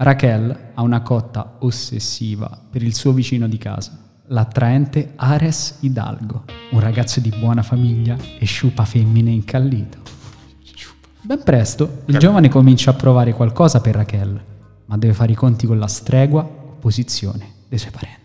Raquel ha una cotta ossessiva per il suo vicino di casa, l'attraente Ares Hidalgo, un ragazzo di buona famiglia e sciupa femmine incallito. Ben presto il giovane comincia a provare qualcosa per Raquel, ma deve fare i conti con la stregua opposizione dei suoi parenti.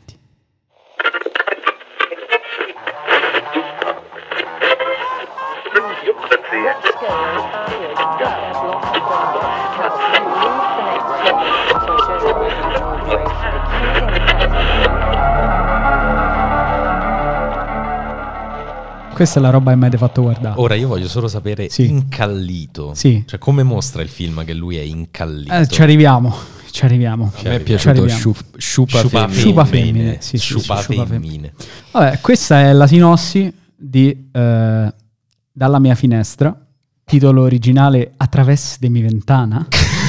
Questa è la roba che mi avete fatto guardare. Ora io voglio solo sapere Sì. incallito. Sì. Cioè come mostra il film che lui è incallito? Eh, ci arriviamo, ci arriviamo. Ci A me è piaciuto sciup- sciupa, Sciupa femmina. Sciupa femmine. femmine, sì, sì, Sciupa sciupa femmine. Vabbè, questa è la sinossi di eh, Dalla mia finestra, titolo originale Attraverso de mi ventana.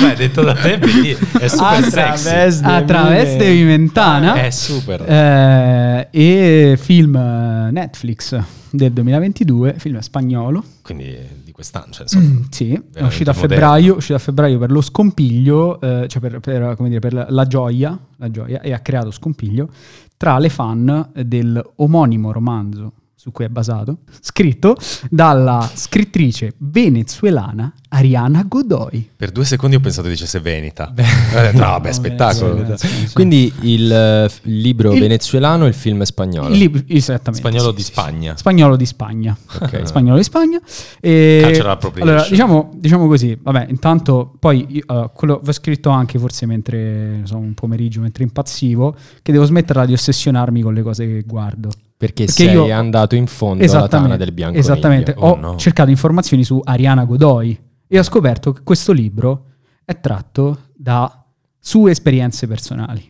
Beh, detto da te, quindi è super sexy. Attraverso de mi ventana. È super. Eh, e film eh, Netflix del 2022, film spagnolo. Quindi eh, di quest'anno, cioè, insomma, Mm, sì, è uscito a febbraio, è uscito a febbraio per lo scompiglio, eh, cioè per, per, come dire, per la, la gioia, la gioia, e ha creato scompiglio tra le fan del omonimo romanzo su cui è basato, scritto dalla scrittrice venezuelana Ariana Godoy. per due secondi ho pensato dicesse Veneta. Ho detto, no, vabbè, No, spettacolo. Venezuela, sì. Quindi il, eh, il libro Il- venezuelano e il film è spagnolo. Il libro- esattamente. Spagnolo sì, di sì, sì. Spagna. Spagnolo di Spagna. Ok. Spagnolo di Spagna. E, allora, diciamo, diciamo così, vabbè, intanto poi io, eh, quello ho scritto anche forse mentre, so, un pomeriggio, mentre impazzivo, che devo smetterla di ossessionarmi con le cose che guardo. Perché, Perché sei io- andato in fondo alla tana del bianco. Esattamente. Oh, Ho no. cercato informazioni su Ariana Godoy e ho scoperto che questo libro è tratto da sue esperienze personali.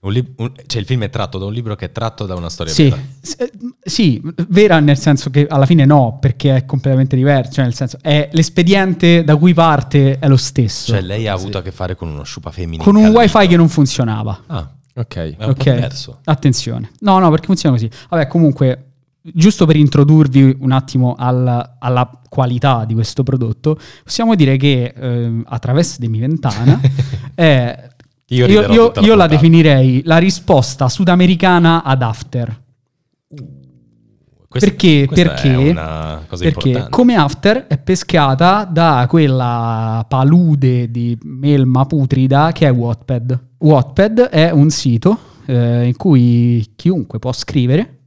Un lib- un- cioè, il film è tratto da un libro che è tratto da una storia Sì, vera. s- eh, sì, vera nel senso che alla fine no, perché è completamente diverso, cioè nel senso è l'espediente da cui parte è lo stesso, Cioè, lei ha avuto a che fare con uno sciupa femmine. con un wifi che non funzionava. Ah, Ok. è un ok, po' diverso. attenzione. No, no, perché funziona così. Vabbè, comunque, giusto per introdurvi un attimo al- alla qualità di questo prodotto, possiamo dire che ehm, attraverso De Mi Ventana è... Io Io, io- la io la definirei la risposta sudamericana ad After. Questa- Perché? questa Perché? È una cosa Perché importante. come After è pescata da quella palude di melma putrida che è Wattpad. Wattpad è un sito eh, in cui chiunque può scrivere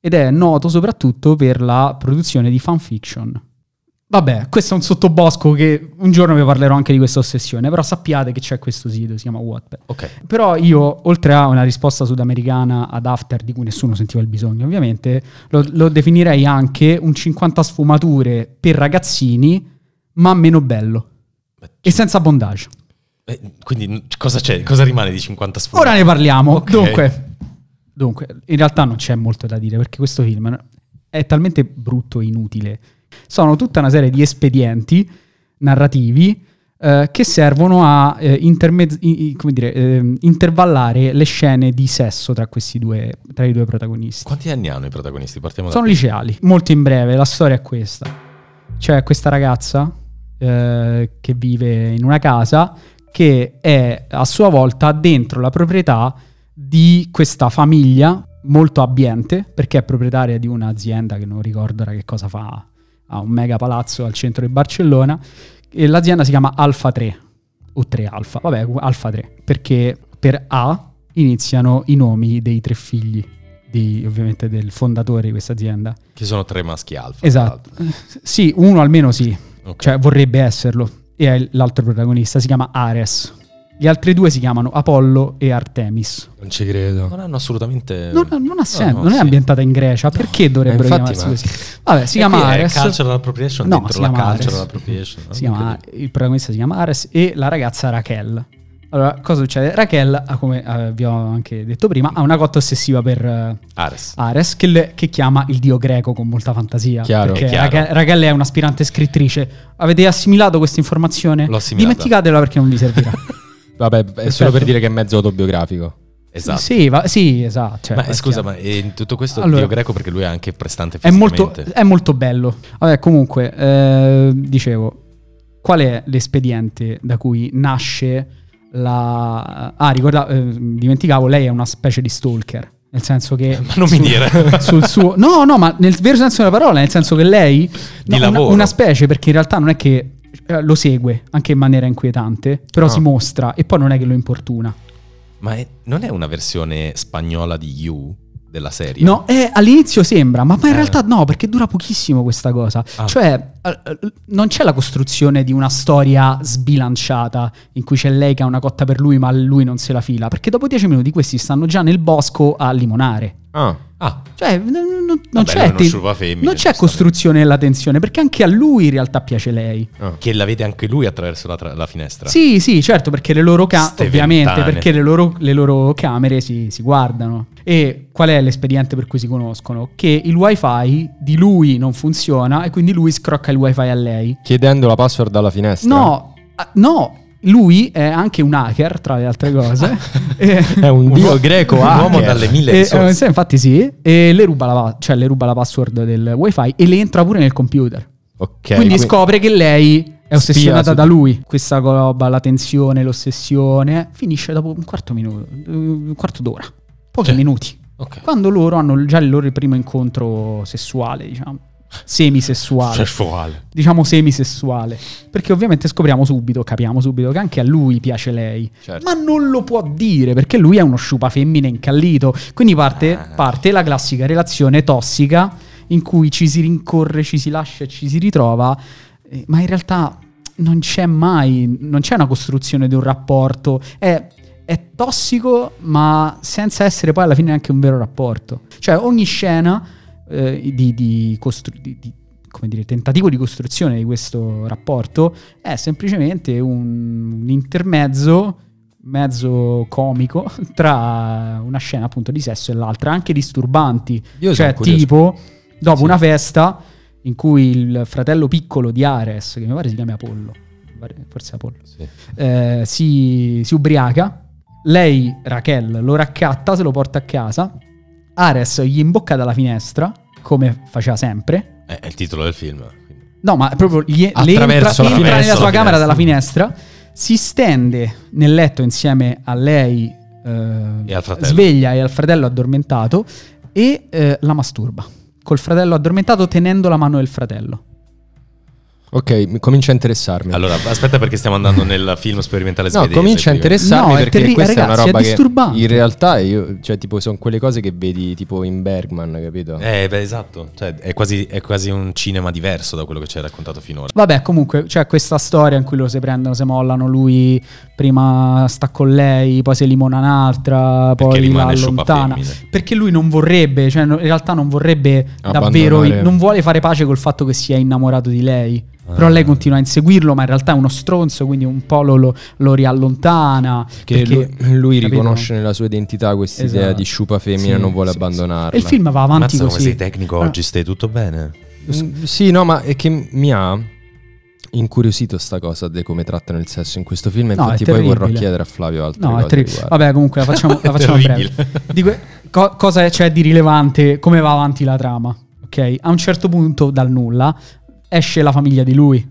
ed è noto soprattutto per la produzione di fanfiction. Vabbè, questo è un sottobosco che un giorno vi parlerò anche di questa ossessione, però sappiate che c'è questo sito, si chiama Wattpad. Ok. Però io, oltre a una risposta sudamericana ad After, di cui nessuno sentiva il bisogno, ovviamente, lo, lo definirei anche un 50 sfumature per ragazzini, ma meno bello. E senza bondage. Eh, quindi cosa c'è? Cosa rimane di 50 sfumati? Ora ne parliamo. Ok. Dunque, dunque, in realtà non c'è molto da dire, perché questo film è talmente brutto e inutile. Sono tutta una serie di espedienti narrativi eh, che servono a eh, intermezz- i- i- come dire, ehm, intervallare le scene di sesso tra questi due, tra i due protagonisti. Quanti anni hanno i protagonisti? Partiamo Sono liceali. Molto in breve, la storia è questa. C'è questa ragazza eh, che vive in una casa che è a sua volta dentro la proprietà di questa famiglia molto abbiente perché è proprietaria di un'azienda che non ricordo ora che cosa fa, ha un mega palazzo al centro di Barcellona e l'azienda si chiama Alfa 3 o 3 Alfa, vabbè, Alfa 3, perché per A iniziano i nomi dei tre figli di, ovviamente del fondatore di questa azienda. Ci sono tre maschi alfa. Esatto. Sì, uno almeno sì, Ok. cioè vorrebbe esserlo. E è l'altro protagonista, si chiama Ares. Gli altri due si chiamano Apollo e Artemis. Non ci credo. non hanno assolutamente... Non, non ha senso, no, non è sì. ambientata in Grecia, perché dovrebbero Eh, infatti, chiamarsi ma- così? Vabbè, si E chiama qui è Ares. cultural appropriation No, dentro si la chiama cultural Ares. appropriation. Si Non chiama- il protagonista si chiama Ares e la ragazza Raquel. Allora, cosa succede? Raquel, ha, come eh, vi ho anche detto prima, ha una cotta ossessiva per eh, Ares. Ares che, le- che chiama il dio greco con molta fantasia. Chiaro. Perché Chiaro. Raquel, Raquel è un'aspirante scrittrice. Avete assimilato questa informazione? L'ho assimilata. Dimenticatela perché non vi servirà. Vabbè, è solo per dire che è mezzo autobiografico. Esatto. Sì, va- sì, esatto. cioè, ma è scusa, chiaro. ma eh, in tutto questo Allora- dio greco perché lui è anche prestante È molto, fisicamente. è molto bello. Vabbè, comunque, eh, dicevo, qual è l'espediente da cui nasce la... Ah, ricorda, eh, dimenticavo, lei è una specie di stalker. Nel senso che... Ma non mi dire. Sul suo... No, no, ma nel vero senso della parola, nel senso che lei... Di no, una, una specie, perché in realtà non è che eh, lo segue, anche in maniera inquietante, però Ah. si mostra e poi non è che lo importuna. Ma è- non è una versione spagnola di You della serie? No, eh, all'inizio sembra, ma poi in Eh. realtà no, perché dura pochissimo questa cosa. Ah. Cioè, eh, non c'è la costruzione di una storia sbilanciata in cui c'è lei che ha una cotta per lui, ma lui non se la fila. Perché dopo dieci minuti questi stanno già nel bosco a limonare. Ah, Ah, Cioè, non, non Vabbè, c'è, te- non c'è costruzione nella tensione, perché anche a lui in realtà piace lei. ah. che la vede anche lui attraverso la, tra- la finestra. Sì, sì, certo, perché le loro ventane. perché le loro, le loro camere si, si guardano. E qual è l'espediente per cui si conoscono? Che il wifi di lui non funziona e quindi lui scrocca il wifi a lei. Chiedendo la password dalla finestra. No, no, lui è anche un hacker, tra le altre cose. e, È un dio greco un uomo dalle mille e, risorse. eh, sì, infatti sì, e le ruba, la, cioè, le ruba la password del wifi e le entra pure nel computer. Ok. Quindi qui- scopre che lei è ossessionata su- da lui. Questa roba, la tensione, l'ossessione, finisce dopo un quarto minuto, un quarto d'ora, pochi Sì. minuti. Ok. Quando loro hanno già il loro primo incontro sessuale, diciamo. Semisessuale. Sessuale. diciamo semisessuale. Perché ovviamente scopriamo subito, capiamo subito che anche a lui piace lei. Certo. Ma non lo può dire perché lui è uno sciupa femmine incallito. Quindi parte, Ah. parte la classica relazione tossica in cui ci si rincorre, ci si lascia e ci si ritrova, eh, ma in realtà non c'è mai, non c'è una costruzione di un rapporto. È, è tossico, ma senza essere poi alla fine anche un vero rapporto. Cioè ogni scena eh, di, di costru- di- di- come dire, tentativo di costruzione di questo rapporto è semplicemente un, un intermezzo mezzo comico tra una scena appunto di sesso e l'altra, anche disturbanti. Io cioè, tipo, dopo Sì. una festa in cui il fratello piccolo di Ares, che mi pare si chiami Apollo, forse Apollo, Sì. eh, si, si ubriaca. Lei, Raquel, lo raccatta, se lo porta a casa. Ares gli imbocca dalla finestra, come faceva sempre. Eh, È il titolo del film. No, ma proprio gli, le entra, entra nella sua camera finestra. dalla finestra, si stende nel letto insieme a lei, eh, E sveglia e al fratello addormentato e eh, la masturba. Col fratello addormentato tenendo la mano del fratello. Ok, mi comincia a interessarmi. Allora, aspetta perché stiamo andando nel film sperimentale No, svedese. comincia a interessarmi No, è perché terri- questa è ragazzi, una è roba che disturbante. in realtà io, cioè tipo sono quelle cose che vedi tipo in Bergman, capito? Eh, beh, esatto. Cioè, è quasi, è quasi un cinema diverso da quello che ci hai raccontato finora. Vabbè, comunque c'è questa storia in cui loro si prendono, si mollano, lui prima sta con lei, poi si limona un'altra, Perché poi la rimane allontana. sciupafemmine. Perché lui non vorrebbe, cioè no- in realtà non vorrebbe davvero, Abbandonare. non vuole fare pace col fatto che sia innamorato di lei. Però lei continua a inseguirlo, ma in realtà è uno stronzo, quindi un po' lo, lo- lo riallontana. Che perché- lui, lui riconosce nella sua identità questa idea Esatto. di sciupa femmina e Sì, non vuole sì, abbandonarla. E il film va avanti Mazza come così. sei tecnico Ah. oggi, stai tutto bene? Mm, Sì, no, ma è che mi ha incuriosito sta cosa di come trattano il sesso in questo film. No, Infatti, è poi vorrò chiedere a Flavio altre No. Vabbè, comunque la facciamo, la facciamo breve. Terribile. Di que- co- cosa c'è di rilevante? Come va avanti la trama? Ok, a un certo punto, dal nulla, esce la famiglia di lui.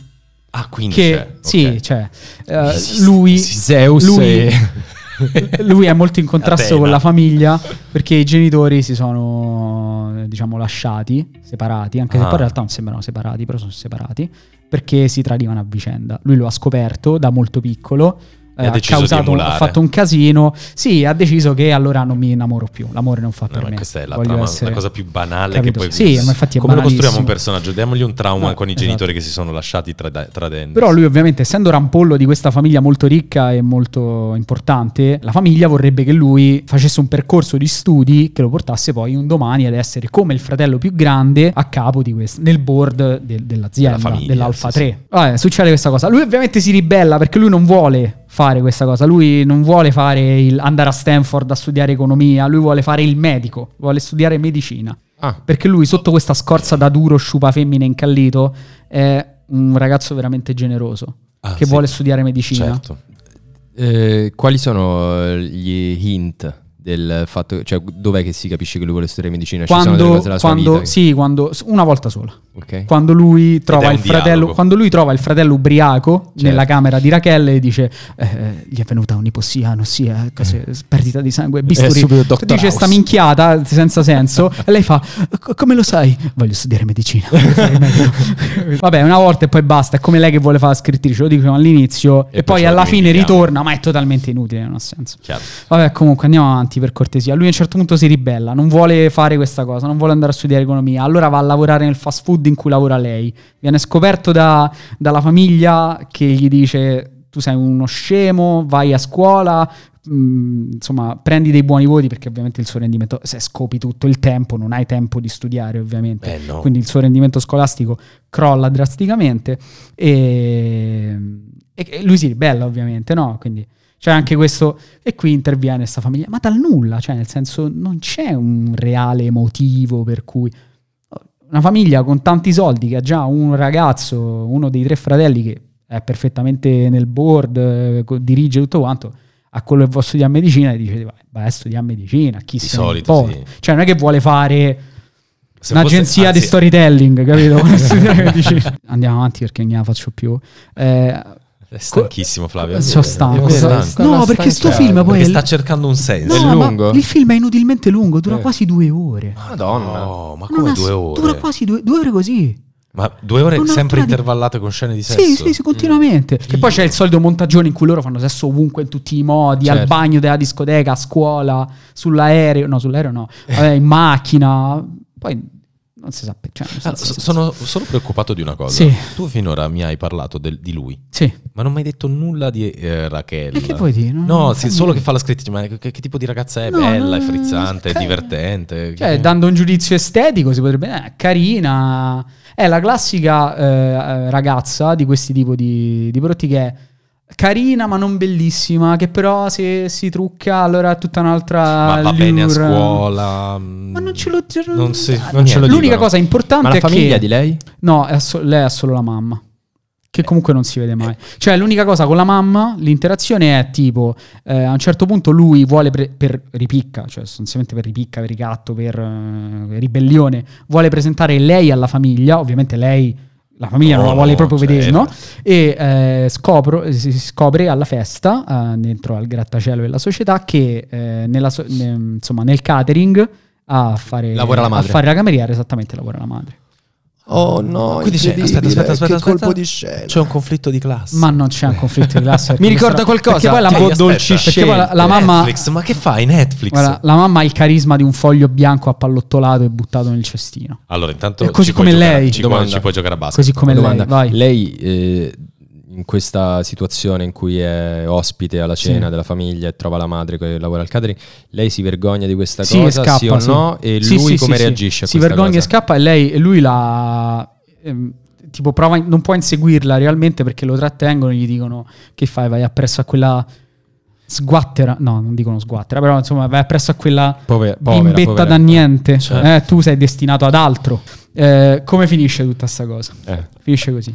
Ah, quindi Che c'è. sì, cioè, eh, Esiste, lui. Zeus lui- e... lui è molto in contrasto Atena. con la famiglia perché i genitori si sono, diciamo, lasciati, separati, anche se Ah. poi in realtà non sembrano separati, però sono separati, perché si tradivano a vicenda. Lui lo ha scoperto da molto piccolo. Eh, ha causato, ha fatto un casino. Sì, ha deciso che allora non mi innamoro più. L'amore non fa No, per ma me. questa è la, trama, essere- la cosa più banale Capito? che poi Sì, ma infatti è come lo costruiamo un personaggio? Diamogli un trauma No, con i esatto. genitori che si sono lasciati trad- tradendo. Però lui ovviamente essendo rampollo di questa famiglia molto ricca e molto importante, la famiglia vorrebbe che lui facesse un percorso di studi che lo portasse poi un domani ad essere come il fratello più grande a capo di questo, nel board del- dell'azienda, Della famiglia, dell'Alfa sì, 3. Vabbè, succede questa cosa. Lui ovviamente si ribella perché lui non vuole fare questa cosa, lui non vuole fare il, andare a Stanford a studiare economia, lui vuole fare il medico, vuole studiare medicina. Ah, Perché lui, sotto questa scorza da duro sciupa femmina incallito, è un ragazzo veramente generoso. Ah, che sì. vuole studiare medicina. Certo. eh, quali sono eh, gli hint del fatto, cioè dov'è che si capisce che lui vuole studiare medicina? Ci sono delle Quando, cose della sua quando vita che- sì, quando una volta sola. Ok. quando lui fratello quando lui trova il fratello ubriaco Certo. nella camera di Rachel e dice eh, gli è venuta un'ipossia anossia cose, perdita di sangue bisturi Dr. dice sta minchiata senza senso e lei fa "Co- come lo sai voglio studiare medicina voglio fare il medico." vabbè una volta e poi basta è come lei che vuole fare la scrittrice lo dicono all'inizio e, E poi alla fine dimentichiamo. ritorna ma è totalmente inutile non ha senso Chiaro. Vabbè, comunque andiamo avanti per cortesia. Lui a un certo punto si ribella, non vuole fare questa cosa, non vuole andare a studiare economia. Allora va a lavorare nel fast food in cui lavora lei. Viene scoperto da- dalla famiglia che gli dice: Tu sei uno scemo, vai a scuola. mm, insomma, prendi dei buoni voti perché ovviamente il suo rendimento, se scopi tutto il tempo, non hai tempo di studiare, ovviamente. Eh, no. Quindi il suo rendimento scolastico crolla drasticamente e, e lui si ribella, ovviamente, no? Quindi c'è anche questo, e qui interviene questa famiglia, ma dal nulla, cioè nel senso non c'è un reale motivo per cui una famiglia con tanti soldi che ha già un ragazzo, uno dei tre fratelli che è perfettamente nel board, eh, dirige tutto quanto, a quello che vuole studiare medicina e dice vai, vai a studiare medicina, chi Di ne solito, sì. Cioè non è che vuole fare Se un'agenzia fosse- di anzi, storytelling, capito? Andiamo avanti perché non gliela faccio più. Eh, È stanchissimo Flavio. sono stanco. È vero, stanco. No, perché sto film poi Perché è- sta cercando un senso. È No, ma lungo? il film è inutilmente lungo, dura Eh. quasi due ore. Madonna. No, ma come due ore? Dura quasi due, due ore così. Ma due ore Non sempre intervallate con scene di sesso? Sì, sì, sì, continuamente. E poi c'è il solito montagione in cui loro fanno sesso ovunque, in tutti i modi, al Certo. bagno della discoteca, a scuola, sull'aereo, no, sull'aereo no, vabbè, in macchina. Poi non si sa, cioè, non si Ah, sa- so- sono solo preoccupato di una cosa. Sì. Tu finora mi hai parlato del- di lui, Sì. ma non mi hai detto nulla di eh, Raquel. E che vuoi dire? No, non sì, solo che fa la scrittrice, ma che, che tipo di ragazza è? No, Bella, è no, frizzante, è divertente. Cioè, Che- dando un giudizio estetico, si potrebbe eh, carina. È la classica eh, eh, ragazza di questi tipi di, di prodotti che è carina ma non bellissima, che però se si trucca allora è tutta un'altra ma va bene a scuola. Ma non ce lo Non si- ah, non ce lo L'unica dicono. cosa importante Ma la è famiglia che di lei? No, è so- lei ha solo la mamma. Che comunque non si vede mai. Cioè, l'unica cosa con la mamma, l'interazione è tipo: eh, a un certo punto lui vuole pre- per ripicca, cioè sostanzialmente per ripicca, per ricatto, per eh, ribellione, vuole presentare lei alla famiglia. Ovviamente lei, la famiglia non No, la vuole no, proprio certo. vedere, no? E eh, scopro- si si scopre alla festa, eh, dentro al grattacielo della società, che eh, nella ne- insomma, nel catering a fare, Lavora la a madre. fare la cameriera, esattamente lavora la madre. Oh no, Quindi c'è, aspetta, aspetta, aspetta, aspetta. scena. C'è un conflitto di classe. Ma non c'è un conflitto di classe. Mi ricorda qualcosa? Perché poi la, Tipo mo- dolci perché poi la, la mamma, Netflix, ma che fai Netflix? guarda, la mamma ha il carisma di un foglio bianco appallottolato e buttato nel cestino. Allora, intanto È così ci puoi come giocare- lei. ci, puoi, Domanda. ci puoi giocare a basket. Così come Domanda. lei. Vai. Lei eh, in questa situazione in cui è ospite alla cena Sì. della famiglia e trova la madre che lavora al catering, lei si vergogna di questa Sì, cosa, scappa, sì o no? E lui come sì, sì. reagisce a Si questa vergogna e cosa? scappa e lei e lui la ehm, tipo prova non può inseguirla realmente perché lo trattengono e gli dicono che fai vai appresso a quella sguattera no non dicono sguattera però insomma vai appresso a quella Pover- povera, bimbetta povera. da niente Certo. Eh, tu sei destinato ad altro Eh, come finisce tutta sta cosa Eh. Finisce così.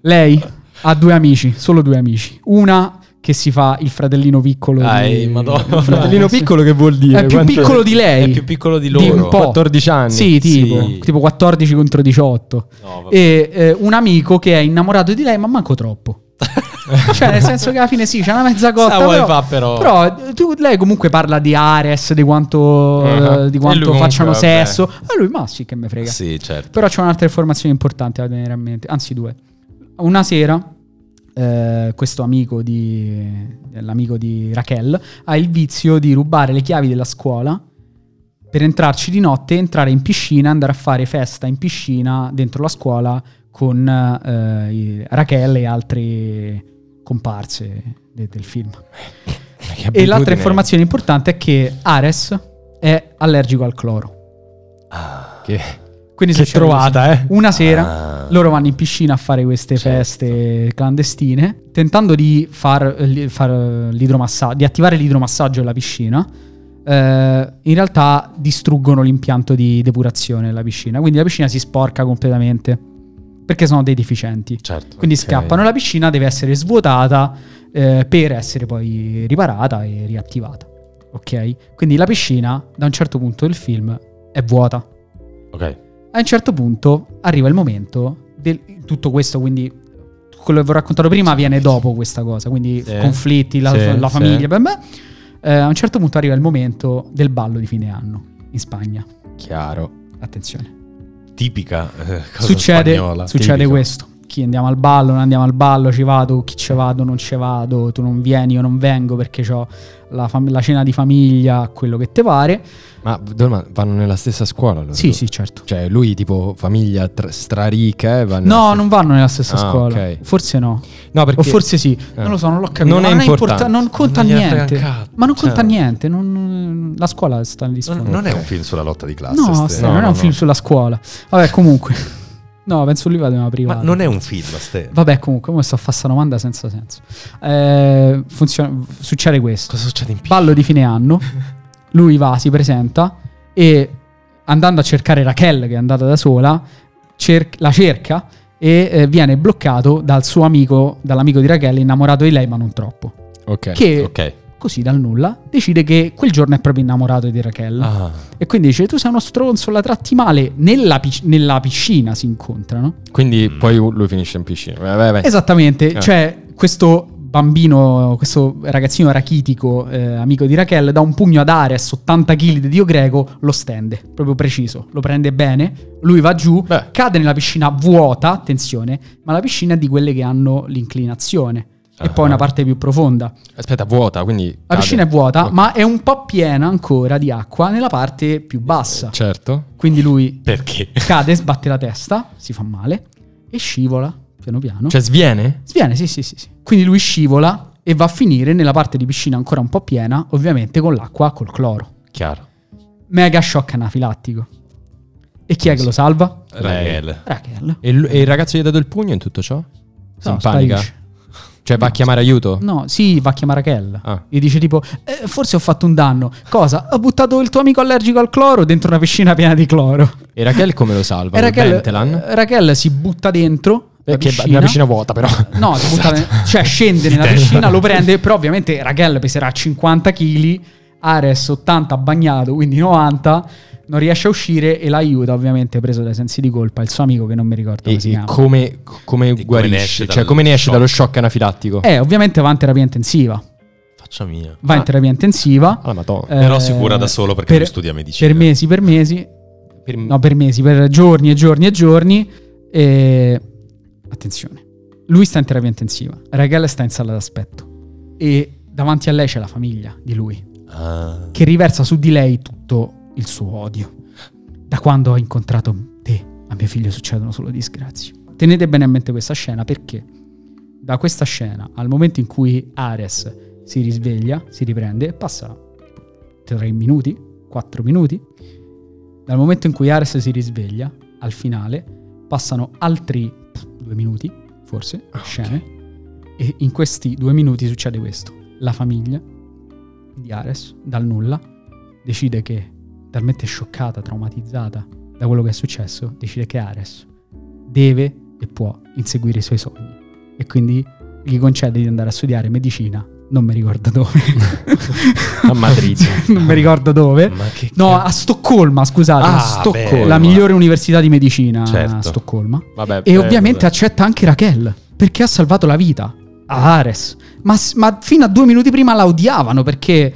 Lei ha due amici, solo due amici. Una che si fa il fratellino piccolo. Dai, di... madonna. Il Fratellino piccolo che vuol dire? È più Quanto- piccolo di lei. È più piccolo di Di loro. un po'. 14 anni. Sì, tipo, Sì. tipo 14 contro 18. No, e eh, un amico che è innamorato di lei, ma manco troppo. cioè, nel senso che alla fine sì, c'è una mezza cotta. Però, fa, però. però, tu- lei comunque parla di Ares, di quanto, eh, di quanto comunque, facciano vabbè. sesso. A lui, ma sì, che me frega. Sì, certo. Però c'è un'altra informazione importante da tenere a mente, anzi due. Una sera, eh, questo amico di, l'amico di Raquel ha il vizio di rubare le chiavi della scuola per entrarci di notte, entrare in piscina, andare a fare festa in piscina dentro la scuola con eh, Raquel e altre comparse de- del film. E l'altra informazione importante è che Ares è allergico al cloro. Che, Quindi che succede trovata, eh? Una sera Ah. loro vanno in piscina a fare queste Certo. feste clandestine, tentando di far, far, eh, l'idromassaggio, di attivare l'idromassaggio della piscina. eh, in realtà distruggono l'impianto di depurazione della piscina, quindi la piscina si sporca completamente perché sono dei deficienti. Certo. Quindi Ok. scappano, la piscina deve essere svuotata eh, per essere poi riparata e riattivata. Ok? Quindi la piscina, da un certo punto del film, è vuota. Ok. A un certo punto arriva il momento del tutto questo, quindi quello che vi ho raccontato prima viene dopo questa cosa, quindi Sì. conflitti, la, Sì, la sì. famiglia, beh, beh. Eh, a un certo punto arriva il momento del ballo di fine anno in Spagna. Chiaro. Attenzione. Tipica eh, cosa succede, spagnola. succede tipico. questo. Chi andiamo al ballo, non andiamo al ballo, ci vado, chi ci vado, non ci vado, tu non vieni, io non vengo perché ho la, fam- la cena di famiglia, quello che te pare. Ma domanda, vanno nella stessa scuola loro? Sì, sì, certo. Cioè, lui tipo famiglia tra- straricca e va nella No, stessa- non vanno nella stessa Ah, scuola. ok. Forse no. No, perché O forse sì. Eh. Non lo so, non l'ho capito. Non Ma è importa- importante. non conta Non niente. un. Ma non conta Cioè- niente. non- la scuola sta lì Non, non è un film sulla lotta di classe. No, Ste. Ste, No, non è no, un no. film sulla scuola. Vabbè, comunque. No, penso lui vada in una Ma privata. non è un film, Ste. Vabbè, comunque, come sto a fare questa domanda senza senso. Eh, funziona- succede questo. Cosa succede in più? Ballo di fine anno. Lui va, si presenta e andando a cercare Raquel, che è andata da sola, cer- la cerca e eh, viene bloccato dal suo amico, dall'amico di Raquel, innamorato di lei, ma non troppo. Ok. Che Ok. Così dal nulla decide che quel giorno è proprio innamorato di Raquel. Ah, E quindi dice: Tu sei uno stronzo, la tratti male. Nella, pic- nella piscina si incontrano. Quindi Mm. poi lui finisce in piscina. Vai, vai, vai. Esattamente, Eh. cioè questo bambino, questo ragazzino rachitico, eh, amico di Raquel, dà un pugno ad Ares, 80 kg di dio greco, lo stende, proprio preciso, lo prende bene, lui va giù, Beh. cade nella piscina vuota, attenzione, ma la piscina è di quelle che hanno l'inclinazione. E Ah. poi una parte più profonda. Aspetta, vuota, quindi... La cade. piscina è vuota, Ok. ma è un po' piena ancora di acqua nella parte più bassa. Certo. Quindi lui perché? cade, sbatte la testa, si fa male e scivola piano piano. Cioè sviene? Sviene, sì, sì, sì, sì. Quindi lui scivola e va a finire nella parte di piscina ancora un po' piena, ovviamente con l'acqua col cloro. Chiaro. Mega shock anafilattico. E chi è che lo salva? Raquel. Raquel. E, il- ragazzo gli ha dato il pugno in tutto ciò? No, impanica? sparisce. Cioè va a chiamare aiuto? No, sì, va a chiamare Raquel. Ah. Gli dice tipo, "Eh, forse ho fatto un danno. Cosa? Ho buttato il tuo amico allergico al cloro dentro una piscina piena di cloro. E Raquel come lo salva? E Raquel? Raquel si butta dentro Perché piscina. è una piscina vuota però. No, si butta cioè scende nella piscina, lo prende, però ovviamente Raquel peserà 50 kg, Ares 80 bagnato, quindi 90, non riesce a uscire e l'aiuta ovviamente preso dai sensi di colpa il suo amico che non mi ricordo E, come si e chiama. come, come come guarisce? esce cioè come ne esce shock? dallo shock anafilattico? Eh, ovviamente va in terapia intensiva, Faccia mia. va Ah. in terapia intensiva. Ah, madonna. eh, Però si cura da solo perché per, lui studia medicina. Per mesi, per mesi, Per- no per mesi, per giorni e giorni e giorni. E... Attenzione, lui sta in terapia intensiva, Raquel sta in sala d'aspetto e davanti a lei c'è la famiglia di lui. Ah. che riversa su di lei tutto il suo odio. Da quando ho incontrato te, a mio figlio succedono solo disgrazie. Tenete bene a mente questa scena perché da questa scena al momento in cui Ares si risveglia, si riprende, passa 3 minuti, 4 minuti. Dal momento in cui Ares si risveglia al finale passano altri 2 minuti, forse, Ah, scene. E in questi due minuti succede questo. La famiglia di Ares, dal nulla, decide che, talmente scioccata, traumatizzata da quello che è successo, decide che Ares deve e può inseguire i suoi sogni. E quindi gli concede di andare a studiare medicina, non mi ricordo dove. A Madrid. non mi ricordo dove. No, a Stoccolma, scusate. Ah, a Stoccolma. bello. La migliore università di medicina Certo. a Stoccolma. Vabbè, E eh, ovviamente accetta anche Raquel perché ha salvato la vita a Ares. Ma, ma fino a due minuti prima la odiavano perché.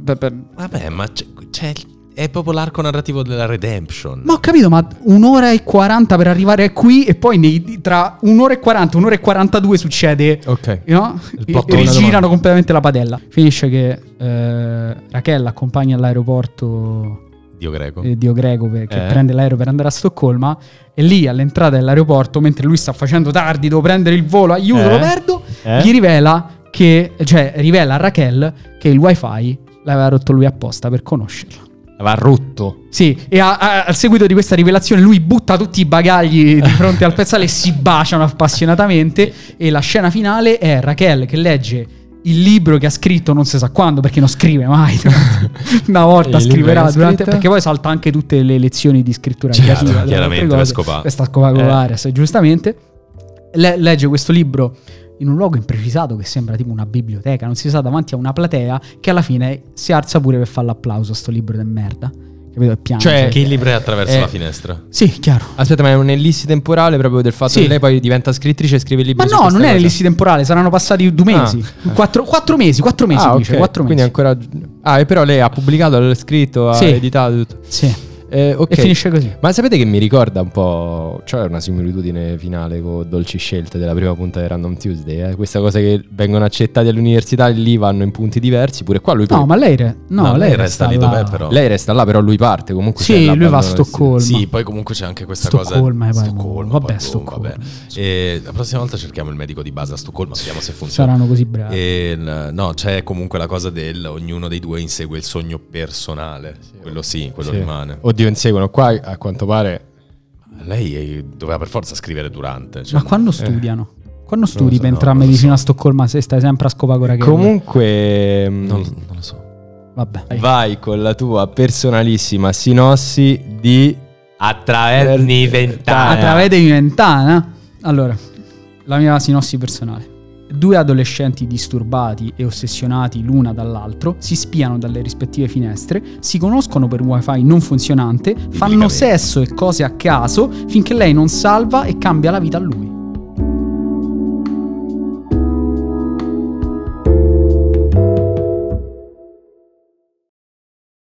beh, beh, Vabbè, ma c'è, c'è- è proprio l'arco narrativo della redemption. Ma ho capito, ma un'ora e 40 per arrivare qui e poi nei- tra un'ora e 40 un'ora e 42 succede. Ok. No? E- e rigirano completamente la padella. Finisce che eh, Raquel accompagna all'aeroporto Dio greco. eh, Dio Greco per- che Eh. prende l'aereo per andare a Stoccolma e lì all'entrata dell'aeroporto mentre lui sta facendo tardi devo prendere il volo aiuto Eh. lo perdo Eh? gli rivela che cioè rivela a Raquel che il wifi l'aveva rotto lui apposta per conoscerla Va rotto. sì e a- a- al seguito di questa rivelazione lui butta tutti i bagagli di fronte al pezzale e si baciano appassionatamente e la scena finale è Raquel che legge il libro che ha scritto non si sa quando perché non scrive mai una volta scriverà durante, perché poi salta anche tutte le lezioni di scrittura Certo, creativa chiaramente, per cose. scopare. questa con Eh. Giustamente Le- legge questo libro in un luogo imprecisato che sembra tipo una biblioteca non si sa davanti a una platea che alla fine si alza pure per fare l'applauso a sto libro di merda capito? E piange. Cioè, Che libro è attraverso Eh. la finestra? sì, chiaro. Aspetta, ma è un'ellissi temporale proprio del fatto Sì. che lei poi diventa scrittrice e scrive libri Ma su no, non è cose? l'ellissi temporale, saranno passati due mesi. Ah. Quattro, quattro mesi, quattro mesi, Ah, dice, ok. quattro Quindi mesi. ancora... Ah, e però lei ha pubblicato, ha scritto, ha Sì. editato tutto. Sì. Eh, ok. E finisce così. Ma sapete che mi ricorda un po'. C'è una similitudine finale con Dolci Scelte della prima punta di Random Tuesday. Eh? Questa cosa che vengono accettati all'università e lì vanno in punti diversi. Pure qua lui. No, ma lei, re- no, No, lei lei resta resta lì dov'è, però. Lei resta là, però lui parte comunque. Sì, lui va a Stoccolma. Sì, poi comunque c'è anche questa Stoccolma, cosa. eh, poi, Stoccolma, vabbè, poi, Stoccolma. vabbè. E la prossima volta cerchiamo il medico di base a Stoccolma, vediamo se funziona. Saranno così bravi. E, no, c'è comunque la cosa del ognuno dei due insegue il sogno personale. Quello sì, quello Sì. rimane. Oddio, inseguono. Qua a quanto pare. Lei eh, doveva per forza scrivere durante. cioè, Ma quando studiano? Quando studi Non so, per no, entrare a non lo medicina so. a Stoccolma se stai sempre a con ragazzi? Comunque. mm, Non, non lo so. Vabbè. Vai con la tua personalissima sinossi di. Attraverni vent'anni. Attravedevi ventana? Allora, la mia sinossi personale. Due adolescenti disturbati e ossessionati l'una dall'altro si spiano dalle rispettive finestre, si conoscono per wifi non funzionante, fanno sesso e cose a caso finché lei non salva e cambia la vita a lui.